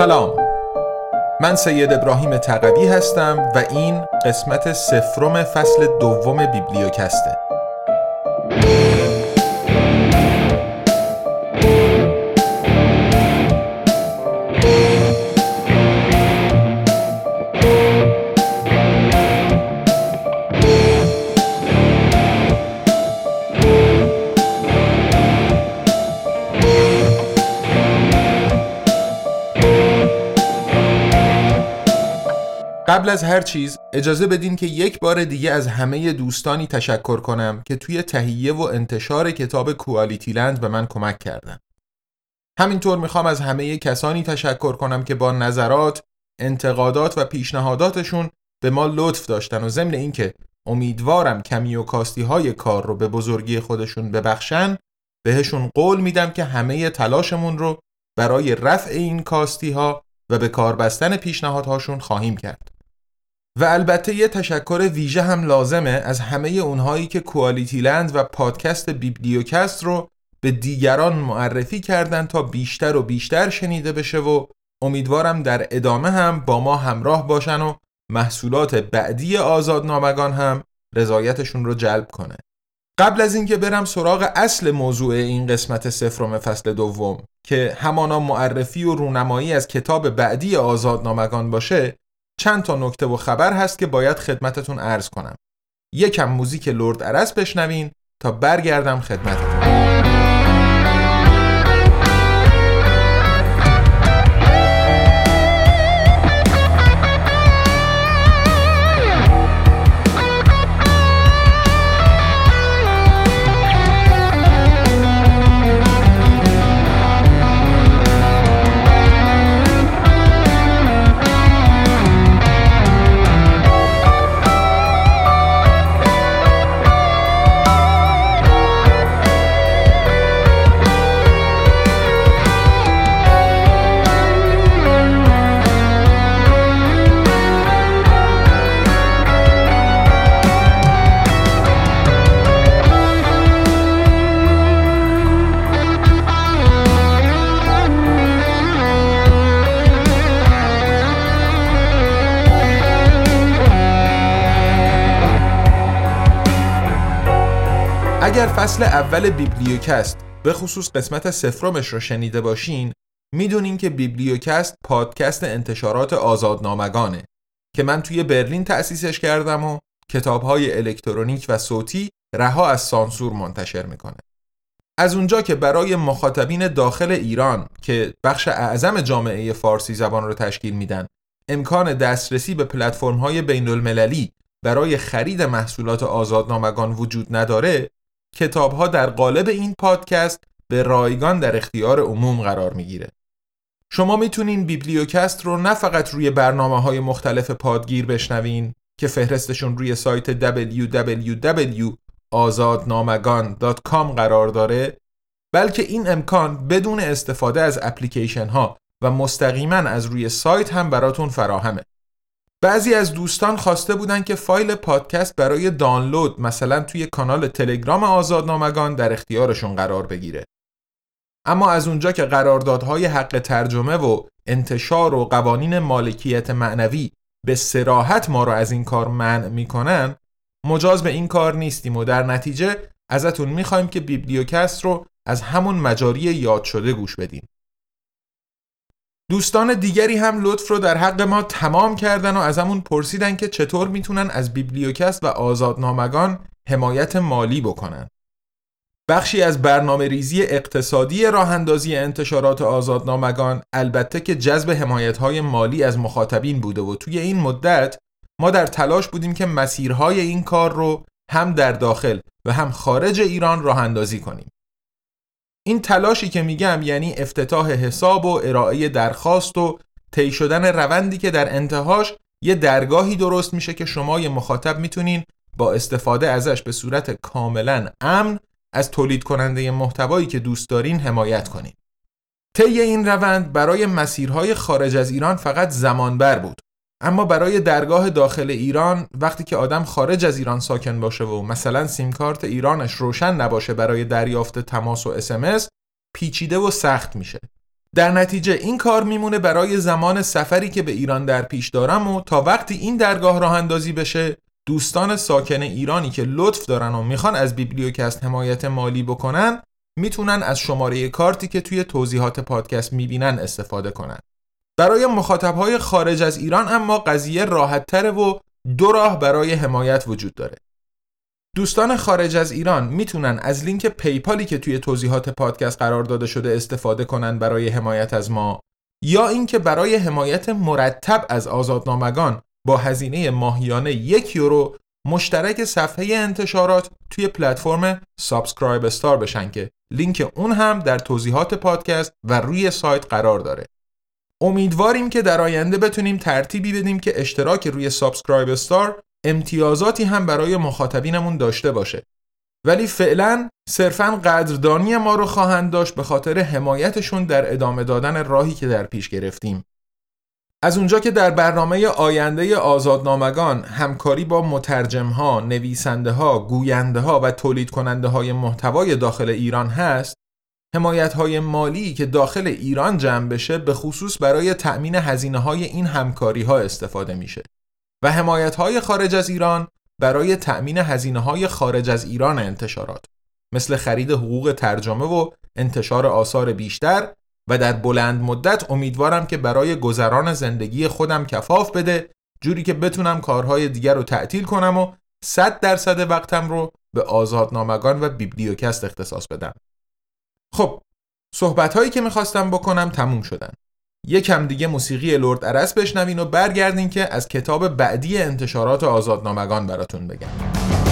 سلام. من سید ابراهیم تقوی هستم و این قسمت سفرم فصل دوم بیبلیوکسته. قبل از هر چیز اجازه بدین که یک بار دیگه از همه دوستانی تشکر کنم که توی تهیه و انتشار کتاب کوالیتی لند به من کمک کردن. همینطور می‌خوام از همه کسانی تشکر کنم که با نظرات، انتقادات و پیشنهاداتشون به ما لطف داشتن و ضمن اینکه امیدوارم کمی و کاستی های کار رو به بزرگی خودشون ببخشن بهشون قول میدم که همه تلاشمون رو برای رفع این کاستی ها و به کار بستن پیشنهادهاشون خواهیم کرد. و البته یه تشکر ویژه هم لازمه از همه اونهایی که کوالیتی لند و پادکست بیبلیوکست رو به دیگران معرفی کردن تا بیشتر و بیشتر شنیده بشه و امیدوارم در ادامه هم با ما همراه باشن و محصولات بعدی آزادنامگان هم رضایتشون رو جلب کنه. قبل از اینکه برم سراغ اصل موضوع این قسمت سفرم فصل دوم که همانا معرفی و رونمایی از کتاب بعدی آزادنامگان باشه چند تا نکته و خبر هست که باید خدمتتون عرض کنم. یکم موزیک لرد عرس بشنوین تا برگردم خدمتتون. اگر فصل اول بیبلیوکست به خصوص قسمت سفرمش رو شنیده باشین می‌دونین که بیبلیوکست پادکست انتشارات آزادنامگانه که من توی برلین تأسیسش کردم و کتابهای الکترونیک و صوتی رها از سانسور منتشر می‌کنه. از اونجا که برای مخاطبین داخل ایران که بخش اعظم جامعه فارسی زبان رو تشکیل میدن امکان دسترسی به پلتفرم های بین المللی برای خرید محصولات آزادنامگان وجود نداره کتاب ها در قالب این پادکست به رایگان در اختیار عموم قرار می‌گیره. شما می‌تونین بیبلیوکست رو نه فقط روی برنامه های مختلف پادگیر بشنوین که فهرستشون روی سایت www.azadnamagan.com قرار داره بلکه این امکان بدون استفاده از اپلیکیشن ها و مستقیما از روی سایت هم براتون فراهمه. بعضی از دوستان خواسته بودن که فایل پادکست برای دانلود مثلا توی کانال تلگرام آزادنامگان در اختیارشون قرار بگیره. اما از اونجا که قراردادهای حق ترجمه و انتشار و قوانین مالکیت معنوی به سراحت ما رو از این کار منع می‌کنن مجاز به این کار نیستیم و در نتیجه ازتون می‌خوایم که بیبلیوکست رو از همون مجاری یاد شده گوش بدیم. دوستان دیگری هم لطف رو در حق ما تمام کردن و ازمون پرسیدن که چطور می‌تونن از بیبلیوکست و آزادنامگان حمایت مالی بکنن. بخشی از برنامه ریزی اقتصادی راه اندازی انتشارات آزادنامگان البته که جذب حمایت های مالی از مخاطبین بوده و توی این مدت ما در تلاش بودیم که مسیرهای این کار رو هم در داخل و هم خارج ایران راه اندازی کنیم. این تلاشی که میگم یعنی افتتاح حساب و ارائه درخواست و طی شدن روندی که در انتهاش یه درگاهی درست میشه که شما یه مخاطب می‌تونین با استفاده ازش به صورت کاملا امن از تولید کننده محتوایی که دوست دارین حمایت کنین. طی این روند برای مسیرهای خارج از ایران فقط زمانبر بود اما برای درگاه داخل ایران وقتی که آدم خارج از ایران ساکن باشه و مثلا سیم کارت ایرانش روشن نباشه برای دریافت تماس و اسمس پیچیده و سخت میشه. در نتیجه این کار میمونه برای زمان سفری که به ایران در پیش دارم و تا وقتی این درگاه راه اندازی بشه دوستان ساکن ایرانی که لطف دارن و می‌خوان از بیبلیوکست حمایت مالی بکنن می‌تونن از شماره کارتی که توی توضیحات پادکست می‌بینن استفاده کنن. برای مخاطبهای خارج از ایران اما قضیه راحت و دو راه برای حمایت وجود داره. دوستان خارج از ایران می‌تونن از لینک PayPal ی که توی توضیحات پادکست قرار داده شده استفاده کنن برای حمایت از ما یا اینکه برای حمایت مرتب از آزادنامگان با هزینه ماهیانه یک یورو مشترک صفحه انتشارات توی پلتفرم SubscribeStar بشن که لینک اون هم در توضیحات پادکست و روی سایت قرار داره. امیدواریم که در آینده بتونیم ترتیبی بدیم که اشتراک روی SubscribeStar امتیازاتی هم برای مخاطبینمون داشته باشه. ولی فعلا صرفا قدردانی ما رو خواهند داشت به خاطر حمایتشون در ادامه دادن راهی که در پیش گرفتیم. از اونجا که در برنامه آینده آزادنامگان همکاری با مترجمها، نویسنده ها، گوینده ها و تولید کننده های محتوای داخل ایران هست حمایت های مالی که داخل ایران جمع بشه به خصوص برای تأمین هزینه های این همکاری ها استفاده میشه و حمایت های خارج از ایران برای تأمین هزینه های خارج از ایران انتشارات مثل خرید حقوق ترجمه و انتشار آثار بیشتر و در بلند مدت امیدوارم که برای گذران زندگی خودم کفاف بده جوری که بتونم کارهای دیگر رو تعطیل کنم و 100 درصد وقتم رو به آزادنامگان و بیبلیوکست اختصاص بدم. خب صحبت هایی که می‌خواستم بکنم تموم شدن. یکم دیگه موسیقی لرد ارس بشنوین و برگردین که از کتاب بعدی انتشارات آزادنامگان براتون بگم.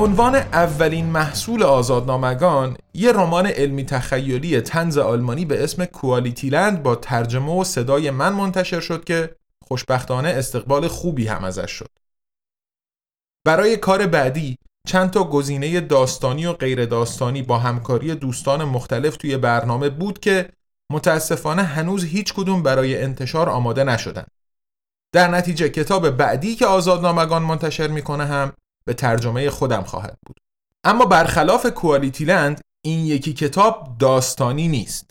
عنوان اولین محصول آزادنامگان یه رمان علمی تخیلی تنز آلمانی به اسم کوالیتیلند با ترجمه و صدای من منتشر شد که خوشبختانه استقبال خوبی هم ازش شد. برای کار بعدی چند تا گزینه داستانی و غیر داستانی با همکاری دوستان مختلف توی برنامه بود که متاسفانه هنوز هیچ کدوم برای انتشار آماده نشدن. در نتیجه کتاب بعدی که آزادنامگان منتشر می‌کنه هم به ترجمه خودم خواهد بود. اما برخلاف کوالیتی لند این یکی کتاب داستانی نیست.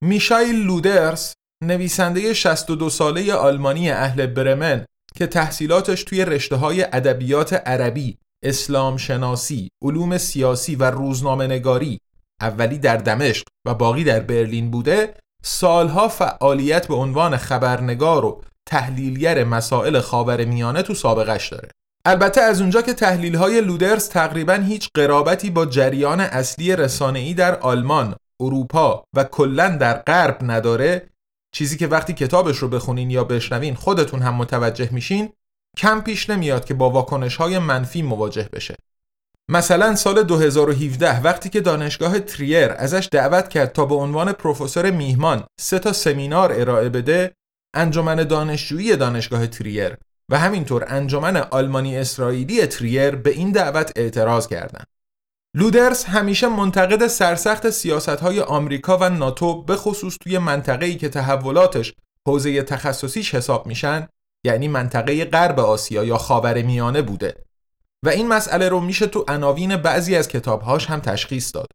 میشایل لودرس نویسنده 62 ساله آلمانی اهل برمن که تحصیلاتش توی رشته های ادبیات عربی، اسلام شناسی، علوم سیاسی و روزنامه نگاری اولی در دمشق و باقی در برلین بوده سالها فعالیت به عنوان خبرنگار و تحلیلگر مسائل خاورمیانه تو سابقش داره. البته از اونجا که تحلیل های لودرز تقریبا هیچ قرابتی با جریان اصلی رسانه‌ای در آلمان، اروپا و کلا در غرب نداره چیزی که وقتی کتابش رو بخونین یا بشنوین خودتون هم متوجه میشین کم پیش نمیاد که با واکنش های منفی مواجه بشه. مثلا سال 2017 وقتی که دانشگاه تریر ازش دعوت کرد تا به عنوان پروفسور میهمان سه تا سمینار ارائه بده انجمن دانشجویی دانشگاه تریر و همینطور انجمن آلمانی اسرائیلی تریر به این دعوت اعتراض کردند. لودرس همیشه منتقد سرسخت سیاست های آمریکا و ناتو به خصوص توی منطقه‌ای که تحولاتش حوزه تخصصیش حساب میشن یعنی منطقه غرب آسیا یا خاور میانه بوده و این مسئله رو میشه تو عناوین بعضی از کتابهاش هم تشخیص داد.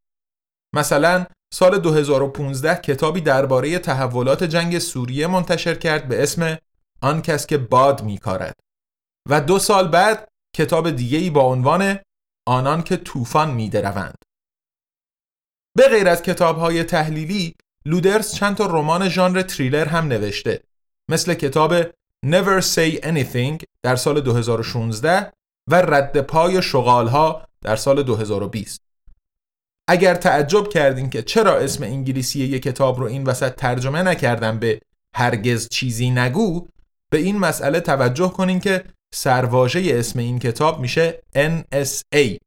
مثلا سال 2015 کتابی درباره تحولات جنگ سوریه منتشر کرد به اسم آن کس که باد میکارد و دو سال بعد کتاب دیگه‌ای با عنوان آنان که طوفان میدروند. به غیر از کتابهای تحلیلی لودرس چند تا رمان ژانر تریلر هم نوشته مثل کتاب Never Say Anything در سال 2016 و رد پای شغالها در سال 2020 اگر تعجب کردین که چرا اسم انگلیسی یک کتاب رو این وسط ترجمه نکردم به هرگز چیزی نگو به این مسئله توجه کنین که سرواژه اسم این کتاب میشه NSA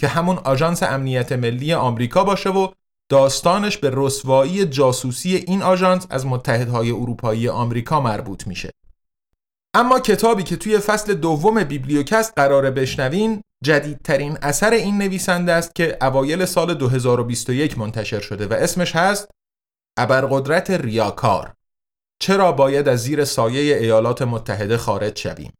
که همون آژانس امنیت ملی آمریکا باشه و داستانش به رسوایی جاسوسی این آژانس از متحدهای اروپایی آمریکا مربوط میشه. اما کتابی که توی فصل دوم بیبلیوکست قراره بشنوین جدیدترین اثر این نویسنده است که اوایل سال 2021 منتشر شده و اسمش هست ابرقدرت ریاکار چرا باید از زیر سایه ایالات متحده خارج شویم؟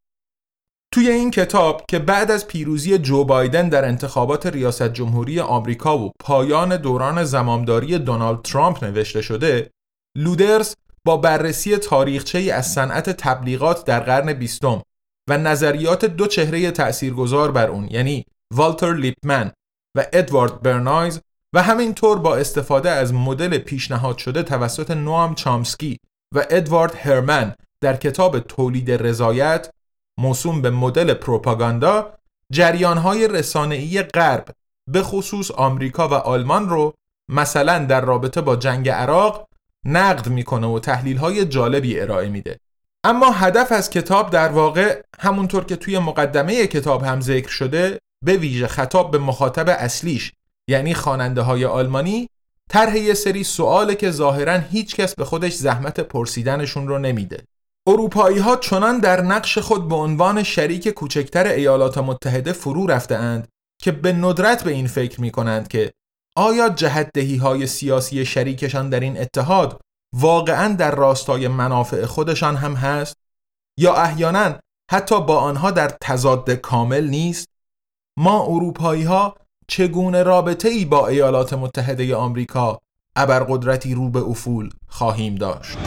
توی این کتاب که بعد از پیروزی جو بایدن در انتخابات ریاست جمهوری آمریکا و پایان دوران زمامداری دونالد ترامپ نوشته شده لودرز با بررسی تاریخچه از صنعت تبلیغات در قرن بیستم و نظریات دو چهره تأثیرگذار بر اون یعنی والتر لیپمن و ادوارد برنایز و همینطور با استفاده از مدل پیشنهاد شده توسط نوام چامسکی و ادوارد هرمن در کتاب تولید رضایت موسوم به مدل پروپاگاندا جریانهای رسانه‌ای غرب به خصوص آمریکا و آلمان رو مثلا در رابطه با جنگ عراق نقد می‌کنه و تحلیل جالبی ارائه میده. اما هدف از کتاب در واقع همونطور که توی مقدمه کتاب هم ذکر شده به ویژه خطاب به مخاطب اصلیش یعنی خواننده های آلمانی طرح یه سری سواله که ظاهرا هیچ کس به خودش زحمت پرسیدنشون رو نمیده. اروپایی ها چنان در نقش خود به عنوان شریک کوچکتر ایالات متحده فرو رفته اند که به ندرت به این فکر می کنند که آیا جهتدهی های سیاسی شریکشان در این اتحاد واقعا در راستای منافع خودشان هم هست؟ یا احیانا حتی با آنها در تضاد کامل نیست؟ ما اروپایی ها چگونه رابطه ای با ایالات متحده آمریکا ابرقدرتی رو به افول خواهیم داشت؟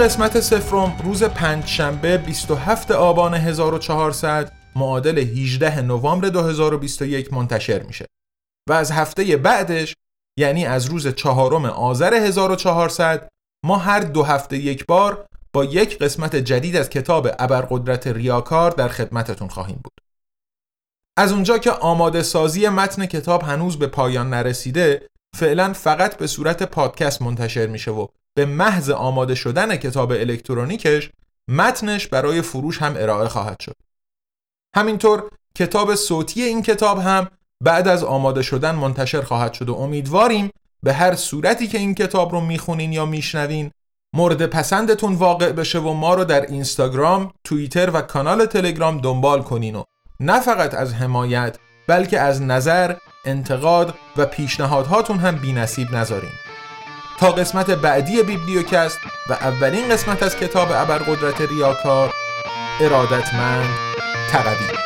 قسمت سفرم روز پنجشنبه 27 آبان 1400 معادل 18 نوامبر 2021 منتشر میشه و از هفته بعدش یعنی از روز چهارم آذر 1400 ما هر دو هفته یک بار با یک قسمت جدید از کتاب ابرقدرت ریاکار در خدمتتون خواهیم بود. از اونجا که آماده سازی متن کتاب هنوز به پایان نرسیده فعلا فقط به صورت پادکست منتشر میشه و به محض آماده شدن کتاب الکترونیکش متنش برای فروش هم ارائه خواهد شد. همینطور کتاب صوتی این کتاب هم بعد از آماده شدن منتشر خواهد شد و امیدواریم به هر صورتی که این کتاب رو می‌خونین یا میشنوین مورد پسندتون واقع بشه و ما رو در اینستاگرام، توییتر و کانال تلگرام دنبال کنین و نه فقط از حمایت بلکه از نظر، انتقاد و پیشنهادهاتون هم بی نصیب نذارین. تا قسمت بعدی بیبلیوکست و اولین قسمت از کتاب ابرقدرت ریاکار ارادتمند تقوی